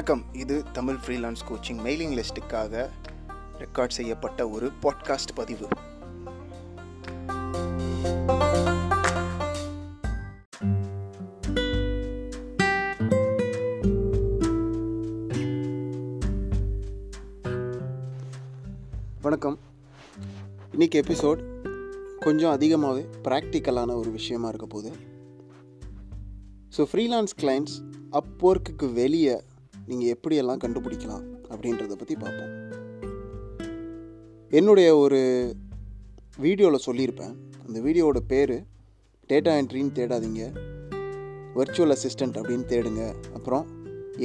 வணக்கம். இது Tamil freelance coaching mailing லிஸ்ட்டுக்காக ரெக்கார்ட் செய்யப்பட்ட ஒரு பாட்காஸ்ட் பதிவு. வணக்கம். இன்னைக்கு எபிசோட் கொஞ்சம் அதிகமாகவே ப்ராக்டிக்கலான ஒரு விஷயமா இருக்க போகுது. ஸோ ஃப்ரீலான்ஸ் கிளைண்ட்ஸ் அப்ஒர்க்குக்கு வெளியே நீங்கள் எப்படியெல்லாம் கண்டுபிடிக்கலாம் அப்படின்றத பற்றி பார்ப்போம். என்னுடைய ஒரு வீடியோவில் சொல்லியிருப்பேன். அந்த வீடியோவோட பேர் டேட்டா என்ட்ரின்னு தேடாதீங்க. வர்ச்சுவல் அசிஸ்டண்ட் அப்படின்னு தேடுங்க. அப்புறம்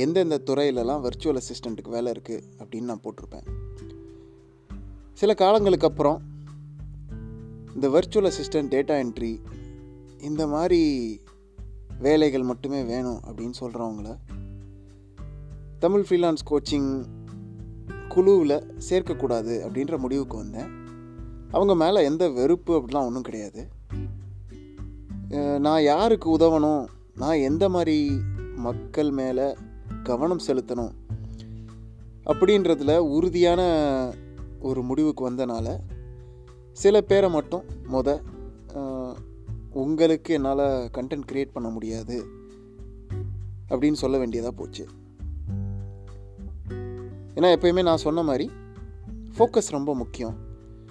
எந்தெந்த துறையிலலாம் வர்ச்சுவல் அசிஸ்டண்ட்டுக்கு வேலை இருக்குது அப்படின்னு நான் போட்டிருப்பேன். சில காலங்களுக்கு அப்புறம் இந்த வர்ச்சுவல் அசிஸ்டன்ட் டேட்டா என்ட்ரி இந்த மாதிரி வேலைகள் மட்டுமே வேணும் அப்படின்னு சொல்கிறவங்கள தமிழ் ஃப்ரீலான்ஸ் கோச்சிங் குழுவில் சேர்க்கக்கூடாது அப்படின்ற முடிவுக்கு வந்தேன். அவங்க மேலே எந்த வெறுப்பு அப்படிலாம் ஒன்றும் கிடையாது. நான் யாருக்கு உதவணும்? நான் எந்த மாதிரி மக்கள் மேலே கவனம் செலுத்தணும்? அப்படின்றதுல உறுதியான ஒரு முடிவுக்கு வந்தனால சில பேரை மட்டும் மொத உங்களுக்கு என்னால் கண்டென்ட் க்ரியேட் பண்ண முடியாது அப்படின்னு சொல்ல வேண்டியதாக போச்சு. ஏன்னா எப்பயுமே நான் சொன்ன மாதிரி ஃபோக்கஸ் ரொம்ப முக்கியம்.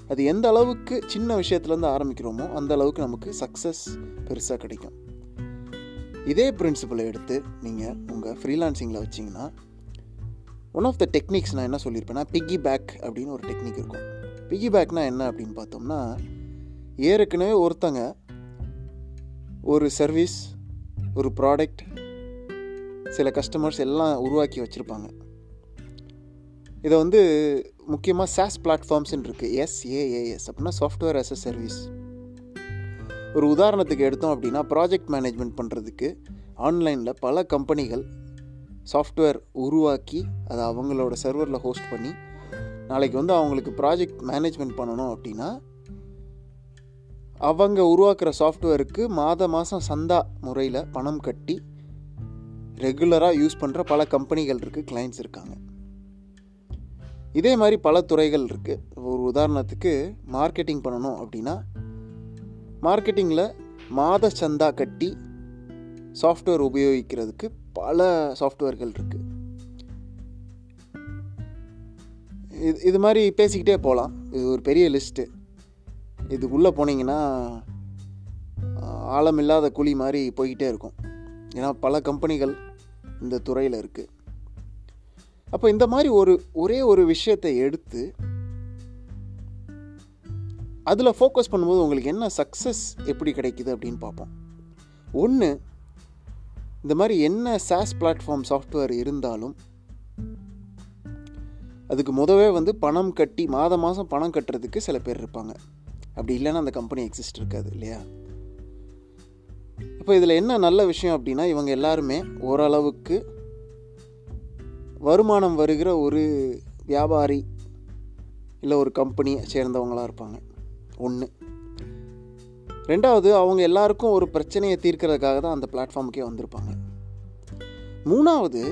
அது எந்த அளவுக்கு சின்ன விஷயத்துலேருந்து ஆரம்பிக்கிறோமோ அந்த அளவுக்கு நமக்கு சக்ஸஸ் பெருசாக கிடைக்கும். இதே பிரின்சிபலை எடுத்து நீங்கள் உங்கள் ஃப்ரீலான்சிங்கில் வச்சிங்கன்னா ஒன் ஆஃப் த டெக்னிக்ஸ் நான் என்ன சொல்லியிருப்பேன்னா பிக்கி பேக் அப்படின்னு ஒரு டெக்னிக் இருக்கும். பிக்கி பேக்னா என்ன அப்படின்னு பார்த்தோம்னா ஏற்கனவே ஒருத்தங்க ஒரு சர்வீஸ் ஒரு ப்ராடக்ட் சில கஸ்டமர்ஸ் எல்லாம் உருவாக்கி வச்சுருப்பாங்க. இதை வந்து முக்கியமாக சாஸ் பிளாட்ஃபார்ம்ஸ்ன்னு இருக்குது எஸ்ஏஏஎஸ் அப்படின்னா சாஃப்ட்வேர் அஸ் அ சர்வீஸ் ஒரு உதாரணத்துக்கு எடுத்தோம் அப்படின்னா ப்ராஜெக்ட் மேனேஜ்மெண்ட் பண்ணுறதுக்கு ஆன்லைனில் பல கம்பெனிகள் சாஃப்ட்வேர் உருவாக்கி அதை அவங்களோட சர்வரில் ஹோஸ்ட் பண்ணி நாளைக்கு வந்து அவங்களுக்கு ப்ராஜெக்ட் மேனேஜ்மெண்ட் பண்ணணும் அப்படின்னா அவங்க உருவாக்குற சாஃப்ட்வேருக்கு மாத மாதம் சந்தா முறையில் பணம் கட்டி ரெகுலராக யூஸ் பண்ணுற பல கம்பெனிகள் இருக்குது கிளைண்ட்ஸ் இருக்காங்க. இதே மாதிரி பல துறைகள் இருக்குது ஒரு உதாரணத்துக்கு மார்க்கெட்டிங் பண்ணணும் அப்படின்னா மார்க்கெட்டிங்கில் மாத சந்தா கட்டி சாஃப்ட்வேர் உபயோகிக்கிறதுக்கு பல சாஃப்ட்வேர்கள் இருக்குது இது இது மாதிரி பேசிக்கிட்டே போகலாம் இது ஒரு பெரிய லிஸ்ட்டு இதுக்குள்ளே போனீங்கன்னா ஆழமில்லாத குழி மாதிரி போய்கிட்டே இருக்கும். ஏன்னா பல கம்பெனிகள் இந்த துறையில் இருக்குது அப்போ இந்த மாதிரி ஒரு ஒரே ஒரு விஷயத்தை எடுத்து அதில் ஃபோக்கஸ் பண்ணும்போது உங்களுக்கு என்ன சக்ஸஸ் எப்படி கிடைக்குது அப்படின்னு பார்ப்போம். ஒன்று இந்த மாதிரி என்ன சாஸ் பிளாட்ஃபார்ம் சாஃப்ட்வேர் இருந்தாலும் அதுக்கு முதவே வந்து பணம் கட்டி மாதம் மாதம் பணம் கட்டுறதுக்கு சில பேர் இருப்பாங்க. அப்படி இல்லைன்னா அந்த கம்பெனி எக்ஸிஸ்ட் இருக்காது இல்லையா? இப்போ இதில் என்ன நல்ல விஷயம் அப்படின்னா இவங்க எல்லாருமே ஓரளவுக்கு வருமானம் வருகிற ஒரு வியாபாரி இல்லை ஒரு கம்பெனியை சேர்ந்தவங்களாக இருப்பாங்க. ஒன்று ரெண்டாவது அவங்க எல்லாருக்கும் ஒரு பிரச்சனையை தீர்க்கிறதுக்காக தான் அந்த பிளாட்ஃபார்முக்கே வந்திருப்பாங்க. மூணாவது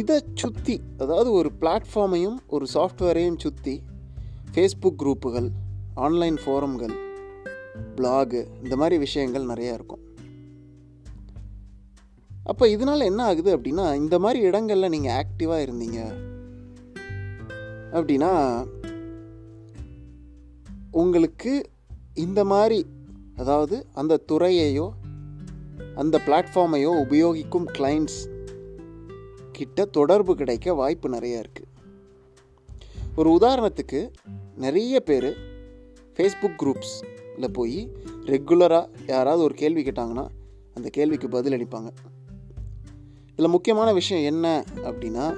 இதை சுற்றி அதாவது ஒரு பிளாட்ஃபார்மையும் ஒரு சாஃப்ட்வேரையும் சுற்றி ஃபேஸ்புக் குரூப்புகள் ஆன்லைன் ஃபோரம்கள் பிளாகு இந்த மாதிரி விஷயங்கள் நிறையா இருக்கும். அப்போ இதனால் என்ன ஆகுது அப்படின்னா இந்த மாதிரி இடங்களில் நீங்கள் ஆக்டிவாக இருந்தீங்க. அப்படின்னா உங்களுக்கு இந்த மாதிரி அதாவது அந்த துறையையோ அந்த பிளாட்ஃபார்மையோ உபயோகிக்கும் கிளைண்ட்ஸ் கிட்ட தொடர்பு கிடைக்க வாய்ப்பு நிறைய இருக்குது ஒரு உதாரணத்துக்கு நிறைய பேர் ஃபேஸ்புக் குரூப்ஸில் போய் ரெகுலராக யாராவது ஒரு கேள்வி கேட்டாங்கன்னா அந்த கேள்விக்கு பதில் அளிப்பாங்க. இதில் முக்கியமான விஷயம் என்ன அப்படின்னா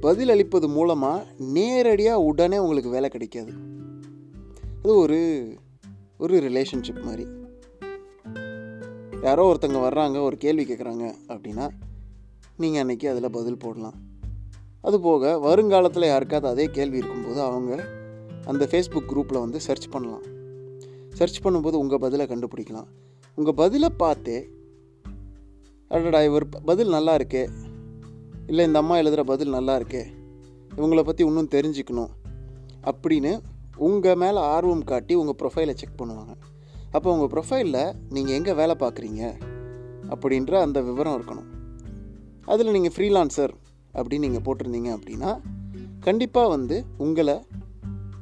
பதில் அளிப்பது மூலமாக நேரடியாக உடனே உங்களுக்கு வேலை கிடைக்காது. அது ஒரு ஒரு ரிலேஷன்ஷிப் மாதிரி. யாரோ ஒருத்தங்க வர்றாங்க ஒரு கேள்வி கேட்குறாங்க அப்படின்னா நீங்கள் அன்றைக்கி அதில் பதில் போடலாம். அதுபோக வருங்காலத்தில் யாருக்காவது அதே கேள்வி இருக்கும்போது அவங்க அந்த ஃபேஸ்புக் குரூப்பில் வந்து சர்ச் பண்ணலாம். சர்ச் பண்ணும்போது உங்கள் பதிலை கண்டுபிடிக்கலாம். உங்கள் பதிலை பார்த்தே அடடா இவர் பதில் நல்லா இருக்கே. இல்லை இந்த அம்மா எழுதுகிற பதில் நல்லா இருக்கே. இவங்களை பற்றி இன்னும் தெரிஞ்சுக்கணும். அப்படின்னு உங்கள் மேலே ஆர்வம் காட்டி உங்கள் ப்ரொஃபைலை செக் பண்ணுவாங்க. அப்போ உங்கள் ப்ரொஃபைலில் நீங்கள் எங்கே வேலை பார்க்குறீங்க அப்படின்ற அந்த விவரம் இருக்கணும். அதில் நீங்கள் ஃப்ரீலான்சர் அப்படின்னு நீங்கள் போட்டிருந்தீங்க அப்படின்னா கண்டிப்பாக வந்து உங்களை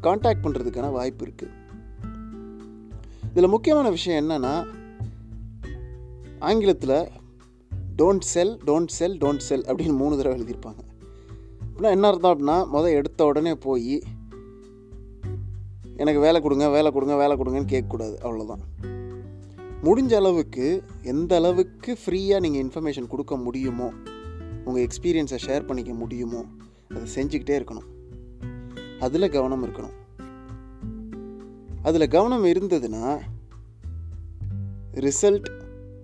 காண்டாக்ட் பண்ணுறதுக்கான வாய்ப்பு இருக்குது இதில் முக்கியமான விஷயம் என்னன்னா ஆங்கிலத்தில் don't sell don't sell don't sell அப்படின்னு மூணு தடவை எழுதியிருப்பாங்க. அப்படின்னா என்ன அர்த்தம் அப்படின்னா முதல் எடுத்த உடனே போய் எனக்கு வேலை கொடுங்க வேலை கொடுங்க வேலை கொடுங்கன்னு கேட்கக்கூடாது அவ்வளோதான் முடிஞ்ச அளவுக்கு எந்த அளவுக்கு ஃப்ரீயாக நீங்கள் இன்ஃபர்மேஷன் கொடுக்க முடியுமோ உங்கள் எக்ஸ்பீரியன்ஸை ஷேர் பண்ணிக்க முடியுமோ அதை செஞ்சுக்கிட்டே இருக்கணும். அதில் கவனம் இருக்கணும். அதில் கவனம் இருந்ததுன்னா ரிசல்ட்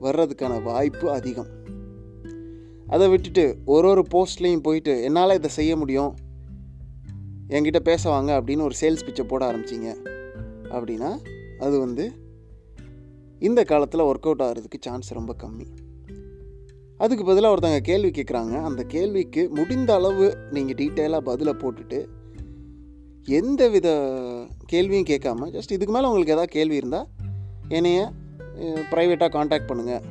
வர்றதுக்கான வாய்ப்பு அதிகம். அதை விட்டுட்டு ஒரு ஒரு போஸ்ட்லேயும் போயிட்டு என்னால் இதை செய்ய முடியும்? என்கிட்ட பேச வாங்க அப்படின்னு ஒரு சேல்ஸ் பிச்சை போட ஆரம்பிச்சிங்க. அப்படின்னா அது வந்து இந்த காலத்தில் ஒர்க் அவுட் ஆகிறதுக்கு சான்ஸ் ரொம்ப கம்மி. அதுக்கு பதிலாக ஒருத்தங்க கேள்வி கேட்குறாங்க அந்த கேள்விக்கு முடிந்த அளவு நீங்கள் டீட்டெயிலாக பதிலை போட்டுட்டு எந்த வித கேள்வியும் கேட்காம ஜஸ்ட் இதுக்கு மேலே உங்களுக்கு எதாவது கேள்வி இருந்தால் என்னைய ப்ரைவேட்டாக காண்டாக்ட் பண்ணுங்கள்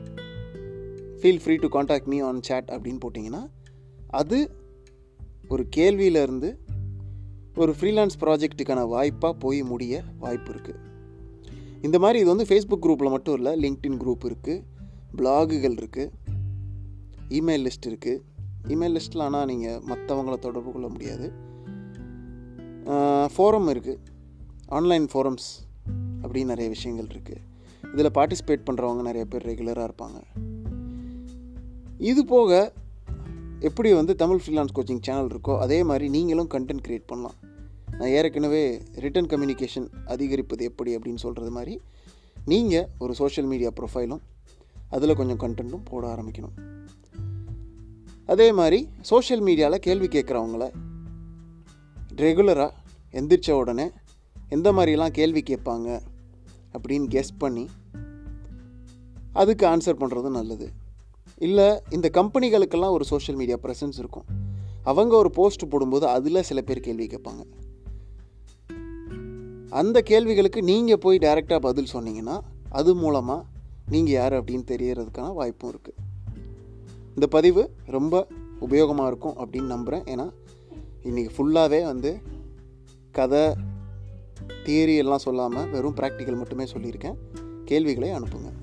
feel free to contact me on chat அப்படின்னு போட்டிங்கன்னா அது ஒரு கேள்வியிலேருந்து ஒரு ஃப்ரீலான்ஸ் ப்ராஜெக்ட்டுக்கான வாய்ப்பாக போய் முடிய வாய்ப்பு இருக்குது இந்த மாதிரி இது வந்து ஃபேஸ்புக் குரூப்பில் மட்டும் இல்லை லிங்க்டின் குரூப் இருக்குது பிளாகுகள் இருக்குது இமெயில் லிஸ்ட் இருக்குது இமெயில் லிஸ்ட்டில் ஆனால் நீங்கள் மற்றவங்கள தொடர்பு கொள்ள முடியாது. ஃபோரம் இருக்குது ஆன்லைன் ஃபோரம்ஸ் அப்படின்னு நிறைய விஷயங்கள் இருக்குது இதில் பார்ட்டிசிபேட் பண்ணுறவங்க நிறைய பேர் ரெகுலராக இருப்பாங்க. இது போக எப்படி வந்து தமிழ் ஃப்ரீலான்ஸ் கோச்சிங் சேனல் இருக்கோ அதே மாதிரி நீங்களும் கண்டென்ட் க்ரியேட் பண்ணலாம். நான் ஏற்கனவே ரிட்டன் கம்யூனிகேஷன் அதிகரிப்பது எப்படி அப்படின்னு சொல்கிறது மாதிரி நீங்கள் ஒரு சோஷியல் மீடியா ப்ரொஃபைலும் அதில் கொஞ்சம் கண்டென்ட்டும் போட ஆரம்பிக்கணும். அதே மாதிரி சோஷியல் மீடியாவில் கேள்வி கேட்குறவங்கள ரெகுலராக எந்திரிச்ச உடனே எந்த மாதிரிலாம் கேள்வி கேட்பாங்க? அப்படின்னு கெஸ் பண்ணி அதுக்கு ஆன்சர் பண்ணுறது நல்லது. இல்லை இந்த கம்பெனிகளுக்கெல்லாம் ஒரு சோஷியல் மீடியா ப்ரெசன்ஸ் இருக்கும். அவங்க ஒரு போஸ்ட் போடும்போது அதில் சில பேர் கேள்வி கேட்பாங்க. அந்த கேள்விகளுக்கு நீங்கள் போய் டைரெக்டாக பதில் சொன்னீங்கன்னா அது மூலமாக நீங்கள் யார் அப்படின்னு தெரியறதுக்கான வாய்ப்பும் இருக்குது இந்த பதிவு ரொம்ப உபயோகமாக இருக்கும் அப்படின்னு நம்புகிறேன் ஏன்னா இன்றைக்கி ஃபுல்லாகவே வந்து கதை தியரி எல்லாம் சொல்லாமல் வெறும் ப்ராக்டிக்கல் மட்டுமே சொல்லியிருக்கேன். கேள்விகளை அனுப்புங்கள்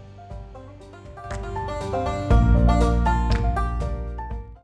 you